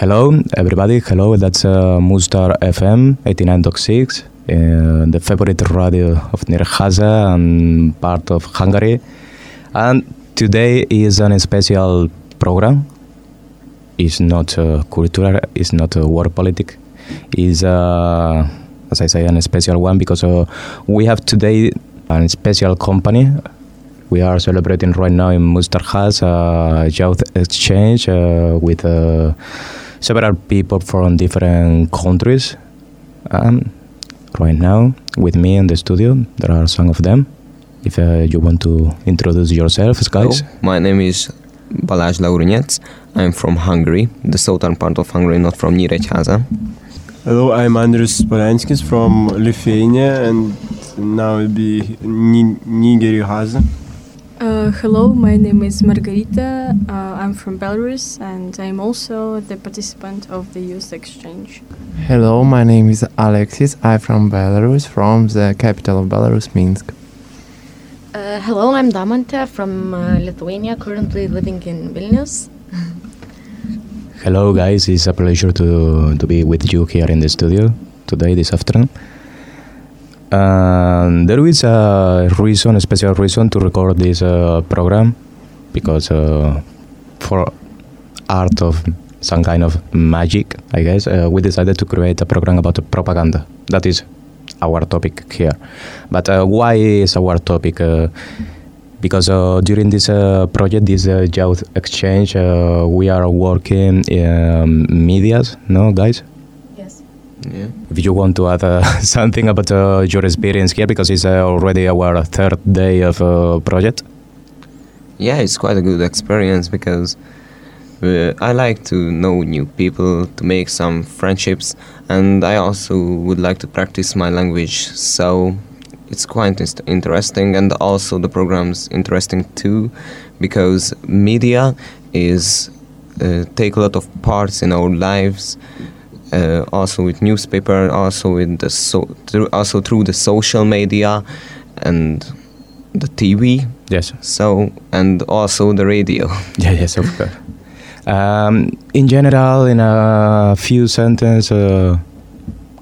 Hello, everybody. Hello, that's uh, Mustar FM 89.6, uh, the favorite radio of Nyíregyháza and part of Hungary. And today is a special program. It's not uh, cultural, it's not uh, war politic. It's, uh, as I say, a special one because uh, we have today a special company. We are celebrating right now in Mustárház a youth exchange uh, with uh, several people from different countries. Um, right now, with me in the studio, there are some of them. If uh, you want to introduce yourselves, guys. Hello, my name is Balázs Laurinec. I'm from Hungary, the southern part of Hungary, not from Nyíregyháza. Hello, I'm Andris Polanskis from Lithuania, and now it'll be Ni- Nigerhaza. Uh, hello, my name is Margarita. Uh, I'm from Belarus and I'm also the participant of the youth exchange. Hello, my name is Alexis. I'm from Belarus, from the capital of Belarus, Minsk. Uh, hello, I'm Damanta from uh, Lithuania, currently living in Vilnius. Hello, guys. It's a pleasure to, to be with you here in the studio today, this afternoon. And there is a reason, a special reason to record this uh, program because uh, for art of some kind of magic, I guess, uh, we decided to create a program about propaganda. That is our topic here. But uh, why is our topic? Uh, because uh, during this project, this youth exchange, we are working in um, medias, no, guys? Yeah. If you want to add uh, something about uh, your experience here, because it's uh, already our third day of uh, project. Yeah, it's quite a good experience because uh, I like to know new people, to make some friendships, and I also would like to practice my language. So it's quite inst- interesting, and also the program's interesting too, because media is uh, take a lot of parts in our lives. Uh, also with newspaper, also with the so through, also through the social media, and the TV. Yes. So and also the radio. Yeah, yes, of course. Um, in general, in a few sentences, uh,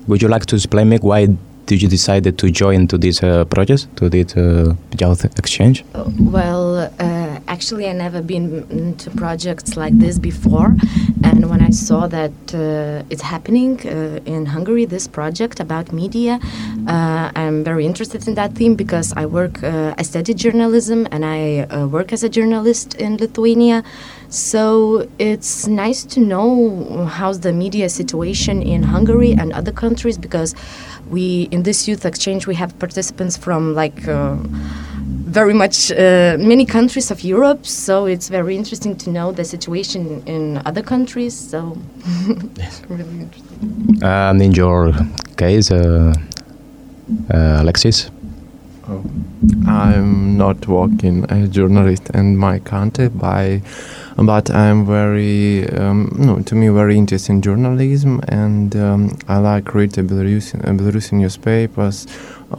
would you like to explain me why did you decide to join to this uh, project, to this uh, youth exchange? Uh, Well, uh, actually, I never been to projects like this before, and when I saw that uh, it's happening uh, in Hungary, this project about media, uh, I'm very interested in that theme because I work, uh, I studied journalism, and I uh, work as a journalist in Lithuania. So it's nice to know how's the media situation in Hungary and other countries because we in this youth exchange we have participants from like. Very much uh, many countries of Europe, so it's very interesting to know the situation in other countries. So, really interesting. And in your case, uh, uh, Alexis? Oh. I'm not working as a journalist in my country, by, but I'm very, um, no, to me, very interested in journalism, and um, I like read the Belarusian, uh, Belarusian newspapers.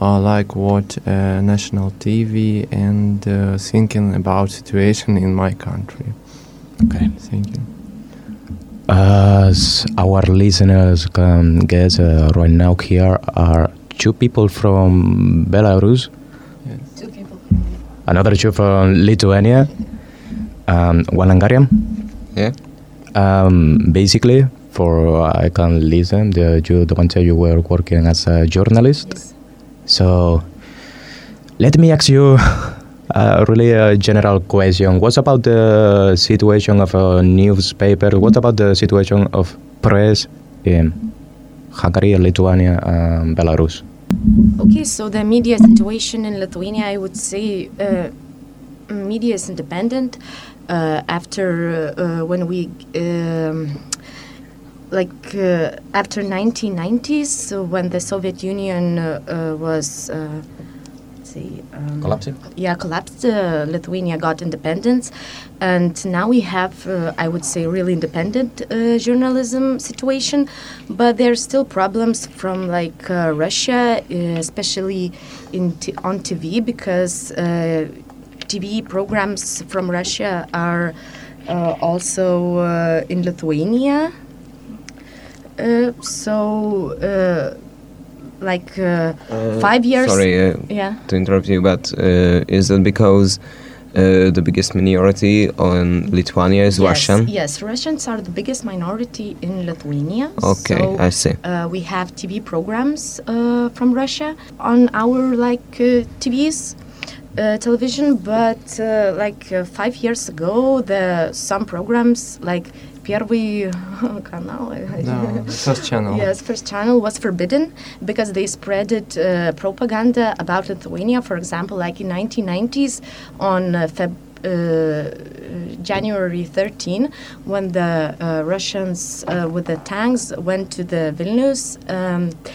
I like watch uh, national TV and uh, thinking about situation in my country. Okay. Thank you. As our listeners can guess, uh, right now here are two people from Belarus. Another two from Lithuania, um, one Hungarian. Yeah. Um, basically, for I can listen, the, you the one say you were working as a journalist. Yes. So, let me ask you a really a general question. What about the situation of a newspaper? What about the situation of press in Hungary, Lithuania, and Belarus? Okay, so the media situation in Lithuania, I would say, uh, media is independent. Uh, after uh, when we. Um, like uh, after 1990s, so when the Soviet Union uh, uh, was, uh, um, Collapsing? yeah, collapsed. Uh, Lithuania got independence, and now we have, uh, I would say, really independent uh, journalism situation. But there are still problems from like uh, Russia, uh, especially in t- on TV, because uh, TV programs from Russia are uh, also uh, in Lithuania. Uh, so, uh, like uh, five years. Sorry uh, Yeah. to interrupt you, but uh, is that because uh, the biggest minority on Lithuania is yes, Russian? Yes, Russians are the biggest minority in Lithuania. Okay, so, I see. Uh, we have TV programs uh, from Russia on our like uh, TVs, uh, television. But uh, like uh, five years ago, the some programs like Первый канал. No, first channel. Yes, first channel was forbidden because they spreaded uh, propaganda about Lithuania. For example, like in 1990s on uh, Feb. Uh, January 13, when the uh, Russians uh, with the tanks went to the Vilnius, um, s-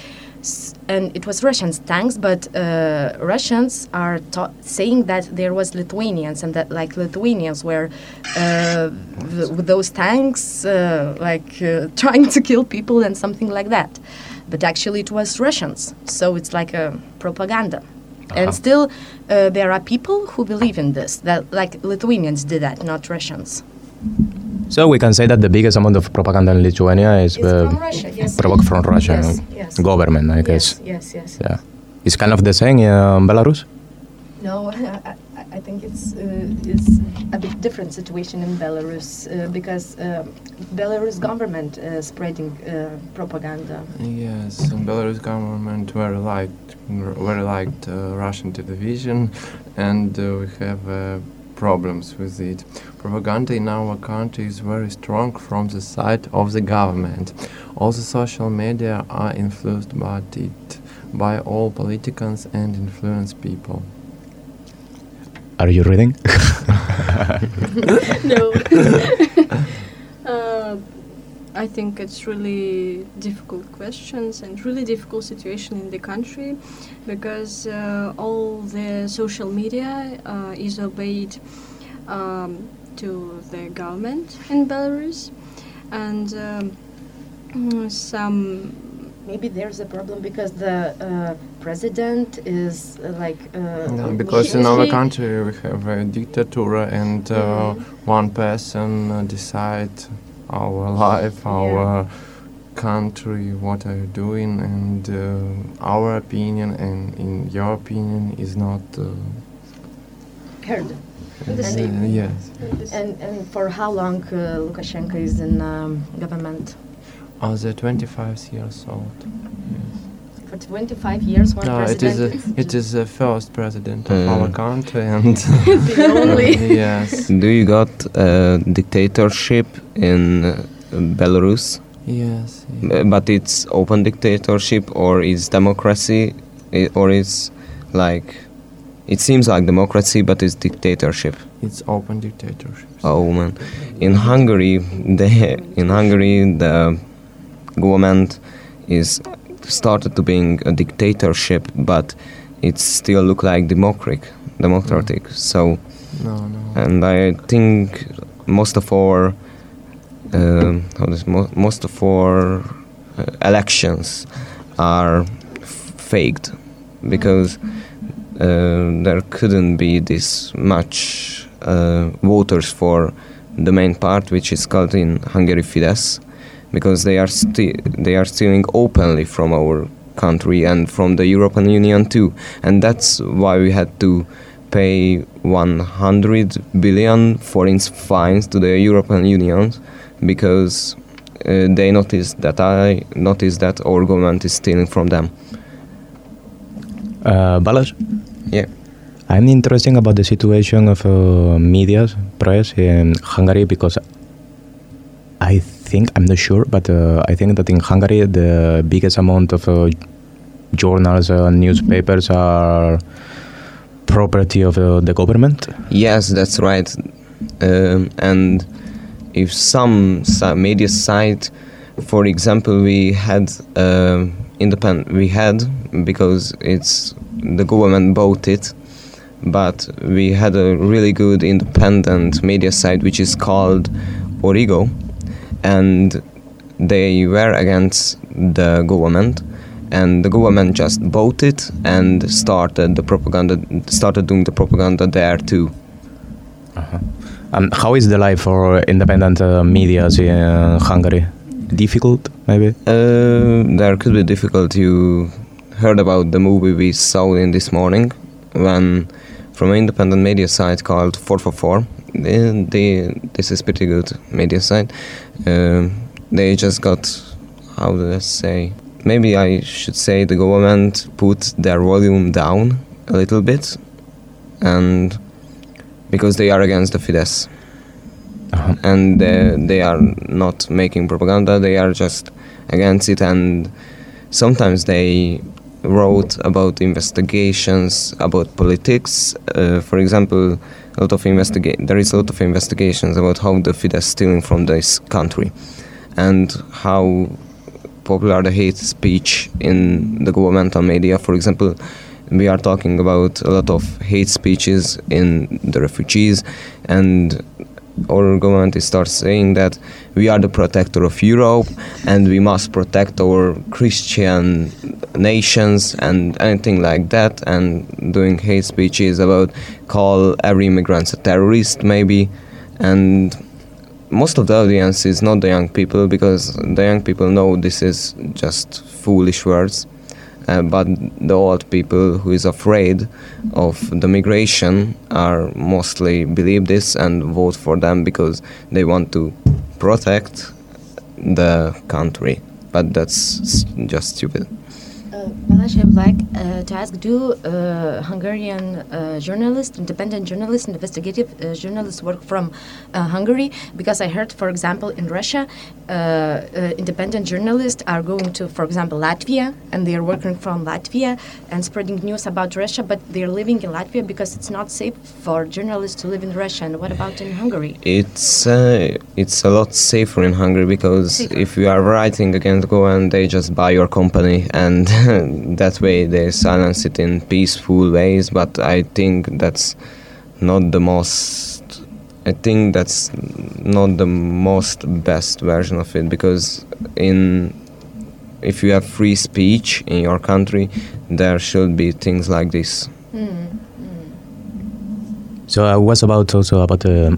and it was Russians tanks, but uh, Russians are ta- saying that there was Lithuanians and that like Lithuanians were uh, th- with those tanks uh, like uh, trying to kill people and something like that. But actually, it was Russians, so it's like a propaganda. And still, uh, there are people who believe in this. That like Lithuanians did that, not Russians. So we can say that the biggest amount of propaganda in Lithuania is It's uh, from Russia, yes. provoked from Russian Yes, yes. government, I guess. Yes, yes, yes. Yeah, it's kind of the same in uh, Belarus. No, I, I- I think it's uh, it's a bit different situation in Belarus uh, because uh, Belarus government uh, spreading uh, propaganda. Yes, and Belarus government very liked very liked uh, Russian television, and uh, we have uh, problems with it. Propaganda in our country is very strong from the side of the government. All the social media are influenced by it, by all politicians and influence people. Are you reading? no. I think it's really difficult questions and really difficult situation in the country because uh, all the social media uh, is obeyed um, to the government in Belarus. And um, mm, some Maybe there's a problem because the uh, president is uh, like uh, No, because in our country we have a dictator and uh, one person uh, decide our life, our country, what are you doing, and uh, our opinion and in your opinion is not. Uh, heard. uh, yes. And and for how long uh, Lukashenko is in um, government? Oh, they're 25 years old. Yes. For 25 years, one No, It is, a, it is the first president of Uh. our country, and the only. yes, Do you got a dictatorship in uh, Belarus? yes, Uh, But it's open dictatorship or it's democracy i- or it's like it seems like democracy but it's dictatorship. it's open dictatorship. Oh man. In Hungary the in Hungary the government is started to being a dictatorship but it still look like democratic democratic. So No, no. and I think most of our um, how does mo- most of our uh, elections are f- faked because uh, there couldn't be this much uh, voters for the main part, which is called in Hungary Fidesz, because they are sti- they are stealing openly from our country and from the European Union too, and that's why we had to pay 100 billion forint fines to the European Union because uh, they noticed that I noticed that our government is stealing from them. Uh, Balázs? Yeah. I'm interested about the situation of uh, media, press in Hungary because I think, I'm not sure, but uh, I think that in Hungary the biggest amount of uh, journals and newspapers are property of uh, the government. Yes, that's right. Um, and if some si- media site, for example, we had um independent, we had because it's the government bought it, but we had a really good independent media site which is called Origo, and they were against the government and the government just bought it and started the propaganda started doing the propaganda there too And how is the life for independent uh, medias in Hungary? Difficult, maybe? Uh, there could be difficult. You heard about the movie we saw in this morning when from an independent media site called 444. They, they, this is pretty good media site. Uh, they just got, how do I say? Maybe I should say the government put their volume down a little bit, and because they are against the Fidesz. Uh-huh. And they, they are not making propaganda, they are just against it, and sometimes they wrote about investigations about politics. Uh, for example, a lot of investiga- there is a lot of investigations about how the Fidesz stealing from this country, and how popular the hate speech in the governmental media. For example, we are talking about a lot of hate speeches in the refugees, and our government starts saying that we are the protector of Europe and we must protect our Christian nations and anything like that, and doing hate speeches about call every immigrant a terrorist, maybe, and most of the audience is not the young people because the young people know this is just foolish words uh, but the old people who is afraid of the migration are mostly believe this and vote for them because they want to protect the country. But that's just stupid. Uh, I would like uh, to ask do uh, Hungarian uh, journalists, independent journalists, investigative uh, journalists work from uh, Hungary? Because I heard, for example, in Russia, uh, uh, independent journalists are going to, for example, Latvia, and they are working from Latvia and spreading news about Russia, but they're living in Latvia because it's not safe for journalists to live in Russia. And what about in Hungary? it's uh, it's a lot safer in Hungary because Safer. if you are writing against government they just buy your company and that way they silence it in peaceful ways but I think that's not the most I think that's not the most best version of it because in if you have free speech in your country there should be things like this. Mm, mm. So uh, I was about also about the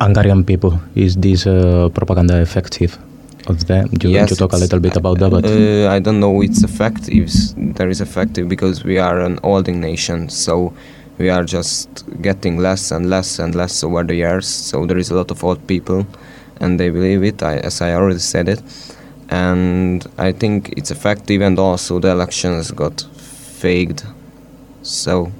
Hungarian people. Is this uh, propaganda effective of them? Do you want to talk a little bit about that? But Uh, I don't know it's effective. There is effective because we are an olding nation, so we are just getting less and less and less over the years. So there is a lot of old people, and they believe it. I, as I already said it, and I think it's effective. And also the elections got faked, so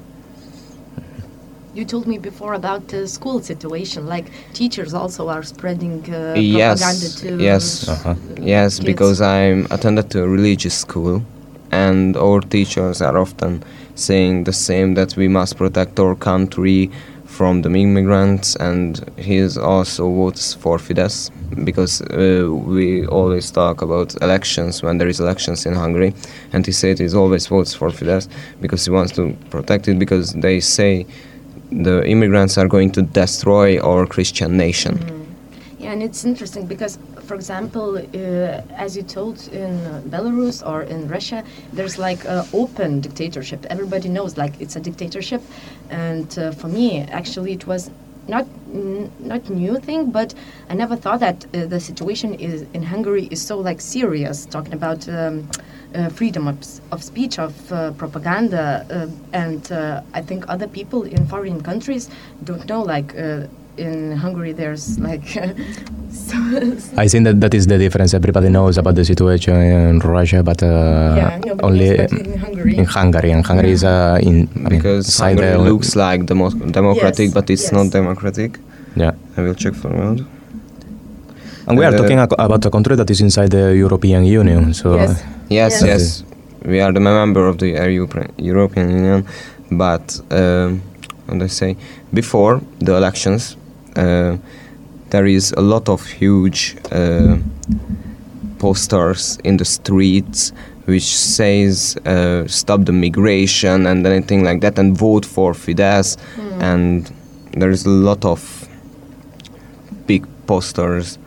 You told me before about the school situation, like teachers also are spreading uh, Yes, propaganda to yes. Uh-huh. Yes, kids. because I'm attended to a religious school, and our teachers are often saying the same that we must protect our country from the immigrants, and he also votes for Fidesz because uh, we always talk about elections when there is elections in Hungary, and he said he always votes for Fidesz because he wants to protect it because they say the immigrants are going to destroy our Christian nation. Yeah, and it's interesting because, for example, uh, as you told in Belarus or in Russia, there's like an open dictatorship. Everybody knows like it's a dictatorship, and uh, for me, actually, it was not not new thing, but I never thought that uh, the situation is in Hungary is so like serious. Talking about. Um, freedom of, of speech, of uh, propaganda, uh, and uh, I think other people in foreign countries don't know. Like uh, in Hungary, there's like so, I think that that is the difference. Everybody knows about the situation in Russia, but uh, yeah, only knows, but in Hungary. in Hungary. And Hungary is uh, in I mean, because side Hungary uh, looks like demo- democratic, Yes, but it's yes. not democratic. yeah. I will check for a moment. And we are Uh, talking about a country that is inside the European Union. So Yes. Yes, Yes. yes, we are the member of the European Union, but um, what do I say? Before the elections, uh, there is a lot of huge uh, posters in the streets which says uh, stop the migration and anything like that and vote for Fidesz and there is a lot of big posters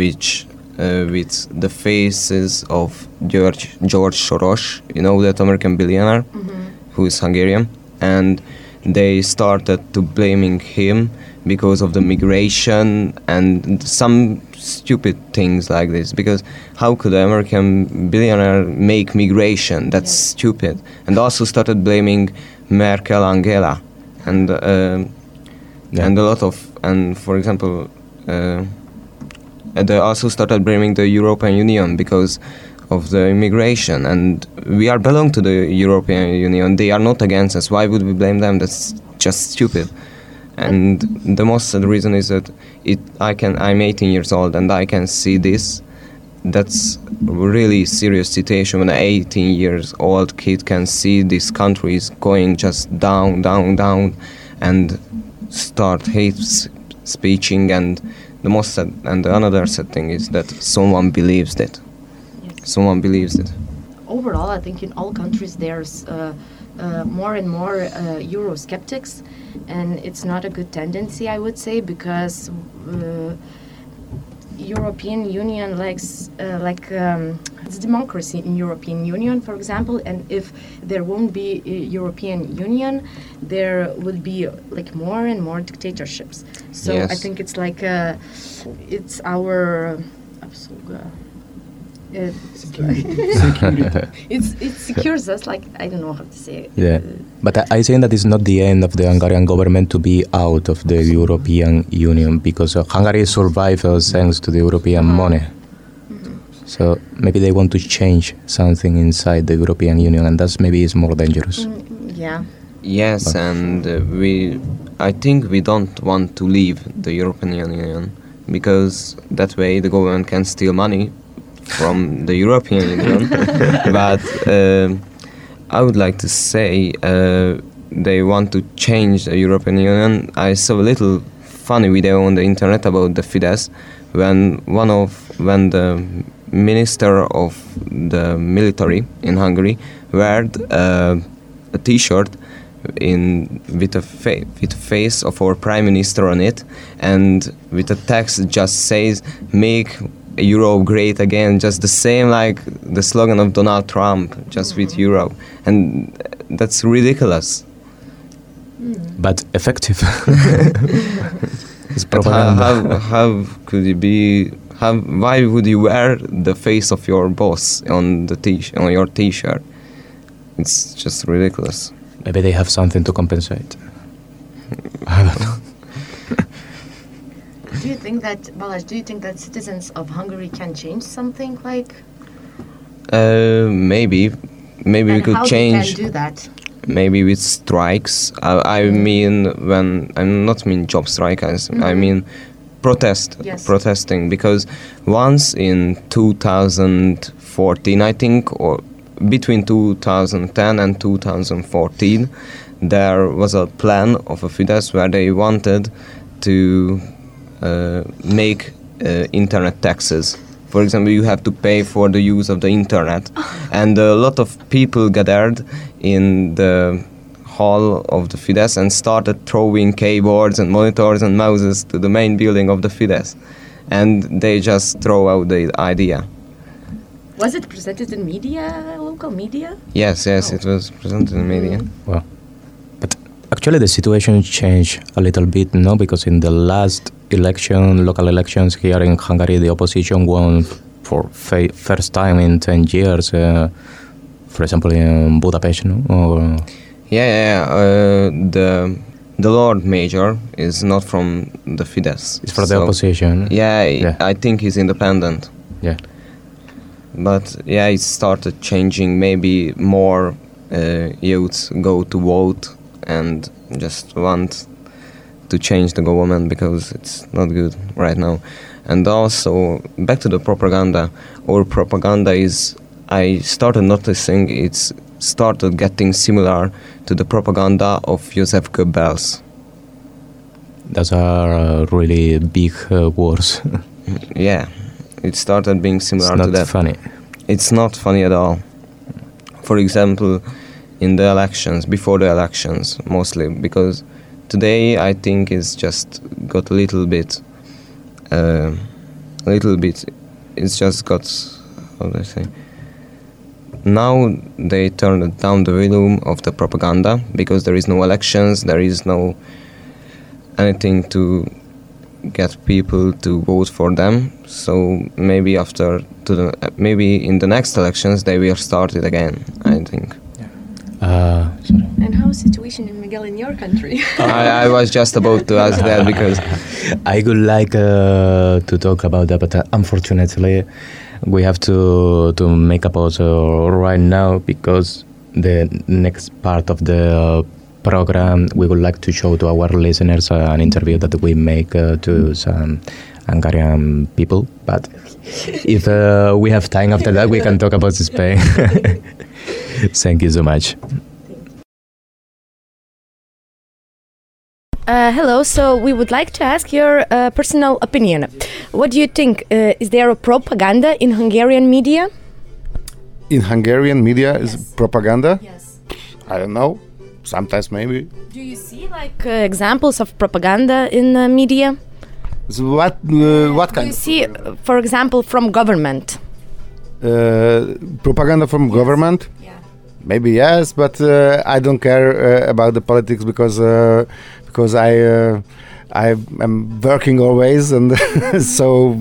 which uh, with the faces of George George Soros you know that American billionaire Mm-hmm. who is Hungarian and they started to blaming him because of the migration and some stupid things like this because how could an american billionaire make migration that's Yeah. stupid and also started blaming merkel angela and um Yeah. and a lot of and for example uh, and they also started blaming the european union because of the immigration. And we are belong to the european union. They are not against us. Why would we blame them? That's just stupid. And the most reason is that it i can i'm 18 years old and i can see this. That's really serious situation when an 18 years old kid can see this country is going just down down down and start hate speeching and the most sad and another sad thing is that someone believes that Yes. someone believes it overall, I think in all countries there's uh, uh, more and more uh, Eurosceptics, and it's not a good tendency, I would say, because uh, European Union likes uh, like um, it's democracy in European Union, for example, and if there won't be a European Union, there would be like more and more dictatorships. So I think it's like uh, it's our. uh, it, it's it secures us like I don't know how to say it. Yeah, Uh, but I, I that it's not the end of the Hungarian government to be out of the European Union because uh, Hungary survived uh, thanks to the European money. So maybe they want to change something inside the European Union, and that's maybe is more dangerous. mm, yeah. Yes, But- and uh, we, I think we don't want to leave the European Union because that way the government can steal money from the European Union. but um I would like to say uh, they want to change the European Union. I saw a little funny video on the internet about the Fidesz when one of when the minister of the military in Hungary wear uh, a T-shirt in with a fa- with a face of our prime minister on it, and with a text just says "Make Europe great again," just the same like the slogan of Donald Trump, just with mm. Europe, and that's ridiculous. Mm. But effective. it's But how, how, how could it be? How, why would you wear the face of your boss on the t on your T-shirt? It's just ridiculous. Maybe they have something to compensate. I don't know. Do you think that Balázs? Do you think that citizens of Hungary can change something like? Uh, maybe, maybe we could how change. Do that. maybe with strikes. I, I mean, when I'm not mean job strikers. I Mhm. mean protest, Yes. protesting. Because once in 2014, I think, or between 2010 and 2014, there was a plan of a Fidesz where they wanted to make uh, internet taxes. For example, you have to pay for the use of the internet, and a lot of people gathered in the hall of the Fidesz and started throwing keyboards and monitors and mouses to the main building of the Fidesz, and they just throw out the idea. Was it presented in media, local media? Yes, yes, Oh. it was presented in media. Well, but actually the situation changed a little bit, no? Because in the last election, local elections here in Hungary, the opposition won for fa- first time in 10 years, uh, for example, in Budapest, no? Or, Yeah, yeah, yeah. Uh, the the Lord Major is not from the Fidesz. it's for the opposition. Yeah, Yeah. I think he's independent. Yeah. But yeah, it started changing. Maybe more uh, youths go to vote and just want to change the government because it's not good right now. And also, back to the propaganda. Our propaganda is, I started noticing it's started getting similar to the propaganda of Joseph Goebbels. Those are uh, really big uh, wars. Yeah, it started being it's similar not to that. funny. It's not funny at all. For example, in the elections, before the elections, mostly because today I think it's just got a little bit, uh, a little bit. It's just got how do I say? Now they turned down the volume of the propaganda because there is no elections, there is no anything to get people to vote for them. So maybe after to the maybe in the next elections they will start it again. I think. Uh, sorry. And how's the situation in Miguel in your country? I, I was just about to ask that because I would like uh, to talk about that, but uh, unfortunately, we have to to make a pause uh, right now because the next part of the uh, program we would like to show to our listeners uh, an interview that we make uh, to some Hungarian people. But if uh, we have time after that, we can talk about Spain. Thank you so much. Uh, hello. So we would like to ask your uh, personal opinion. What do you think? Uh, is there a propaganda in Hungarian media? In Hungarian media is propaganda. Yes. I don't know. Sometimes maybe. Do you see like uh, examples of propaganda in uh, media? So what uh, what Do kind you of see, uh, for example, from government? uh, propaganda from government? Yeah. Maybe yes, but uh, I don't care uh, about the politics because uh, because I uh, I am working always, and so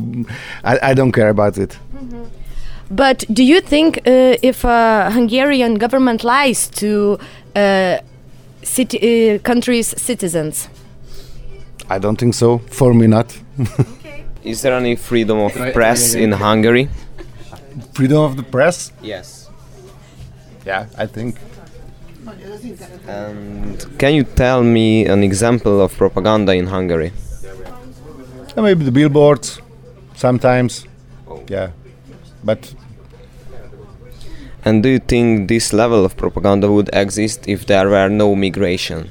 I, I don't care about it. But do you think uh, if a Hungarian government lies to uh, city, uh, country's citizens? I don't think so. For me, not. okay. is there any freedom of press in Hungary? Freedom of the press? Yes. Yeah, I think. And can you tell me an example of propaganda in Hungary? Uh, maybe the billboards, sometimes. Yeah, but And do you think this level of propaganda would exist if there were no migration?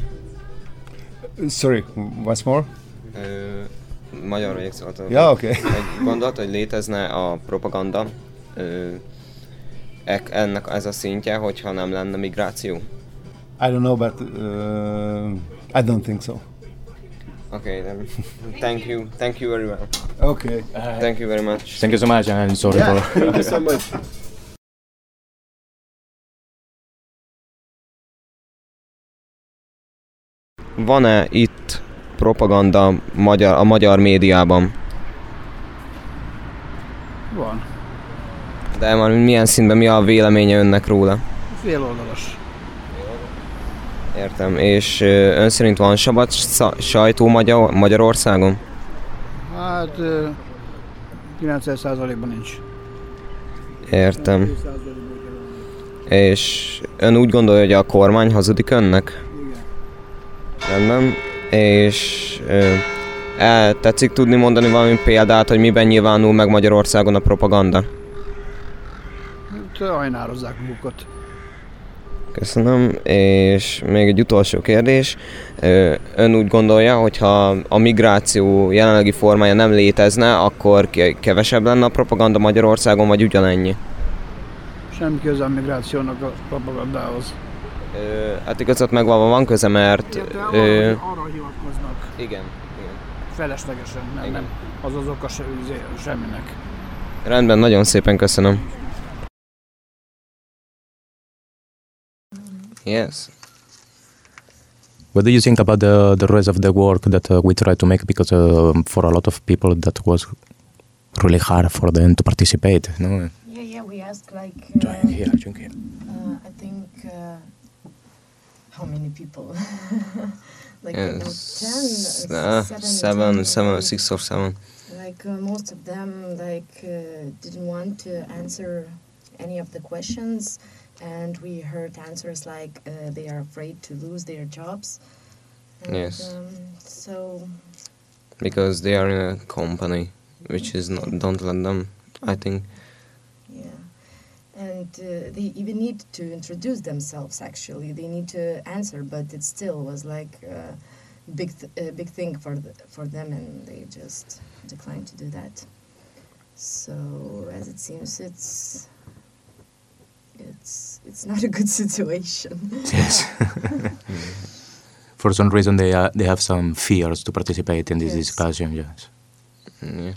uh, sorry. Once more. Ö, magyar vagyok, szóval tudom. Yeah, okay. Egy gondolat, hogy létezne a propaganda, ö, ek, ennek ez a szintje, hogyha nem lenne migráció? I don't know, but uh, I don't think so. Okay, then. Thank you. Thank you very well. Okay. Thank you very much. Thank you so much, and sorry for. Thank you so much. Van-e itt propaganda magyar, a magyar médiában? Van. De már milyen színben, mi a véleménye önnek róla? Féloldalas. Értem. És ön szerint van szabad sza- sajtó Magyar- Magyarországon? Hát ö, 90%-ban nincs. Értem. És ön úgy gondolja, hogy a kormány hazudik önnek? Rendben. És ö, el, tetszik tudni mondani valami példát, hogy miben nyilvánul meg Magyarországon a propaganda? Hát ajnározzák magukat. Köszönöm. És még egy utolsó kérdés. Ön úgy gondolja, hogy ha a migráció jelenlegi formája nem létezne, akkor ke- kevesebb lenne a propaganda Magyarországon, vagy ugyanennyi? Semmi köze a migrációnak a propagandához. Ö, hát igazat megvalva van köze, mert... Illetve Ö, arra, arra hivatkoznak igen, igen. feleslegesen, nem, Igen. nem. Az az oka se, semminek. Rendben, nagyon szépen köszönöm. Yes. What do you think about the the rest of the work that uh, we try to make? Because uh, for a lot of people, that was really hard for them to participate. No, Yeah, yeah. We asked like drink here, drink here. uh, I think uh, how many people? like Yes. I know S- ten, uh, seven, seven, ten, seven, like- six or seven. Like uh, most of them, like uh, didn't want to answer any of the questions, and we heard answers like uh, they are afraid to lose their jobs. And, Yes. Um, so Because they are in a company, which is not, don't let them, I think. yeah, and uh, they even need to introduce themselves. Actually, they need to answer, but it still was like a big, th- a big thing for the, for them, and they just declined to do that. So as it seems, it's it's it's not a good situation. Yes. For some reason, they uh, they have some fears to participate in this Yes. discussion. Yes. Mm, Yeah.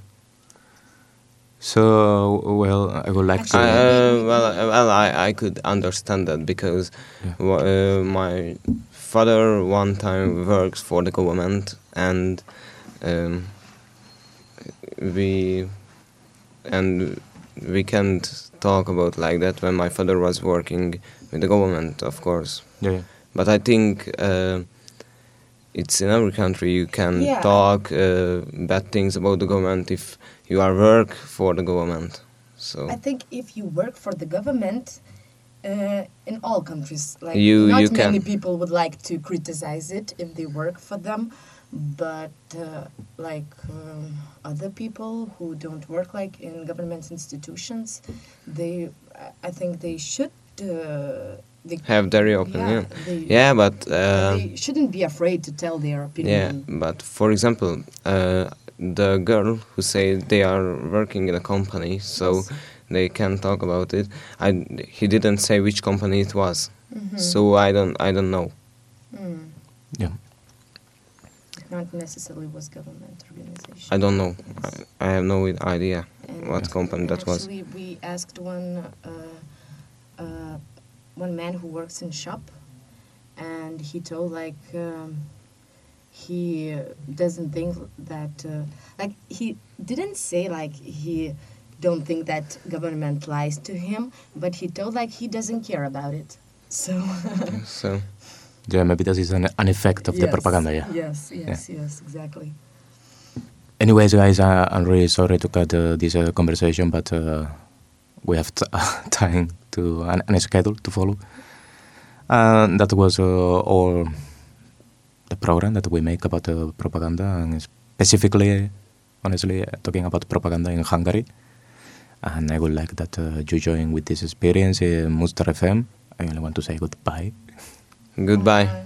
So, well, I would like to. Uh, well, uh, well, I, I could understand that because Yeah. wa- uh, my father one time works for the government and um, we and we can't talk about like that when my father was working with the government, of course. Yeah, yeah. But I think uh, it's in every country you can Yeah. talk uh, bad things about the government if you are work for the government. So I think if you work for the government, uh, in all countries, like You- not you many can- people would like to criticize it if they work for them, but uh, like um, other people who don't work like in government institutions, they, I- I think they should. Uh, they, have their yeah, opinion. they, Yeah, but uh, they shouldn't be afraid to tell their opinion yeah, opinion. but for example, uh, the girl who say they are working in a company, so Yes. they can talk about it. I he didn't say which company it was, Mhm. so I don't I don't know. Mm. Yeah. Not necessarily was government organization. I don't know. I, I have no idea And what company that was. Actually, we asked one uh, uh, one man who works in shop, and he told like um, he doesn't think that uh, like he didn't say like he don't think that government lies to him, but he told like he doesn't care about it. So So Yeah, maybe this is an, an effect of the propaganda. Yeah. Yes, yes, yes, exactly. Anyways, guys, I, I'm really sorry to cut uh, this uh, conversation, but uh, we have t- time to an, an schedule to follow. And that was uh, all the program that we make about uh, propaganda, and specifically, honestly, uh, talking about propaganda in Hungary. And I would like that uh, you join with this experience in Mustar FM. I only want to say goodbye. goodbye. Bye.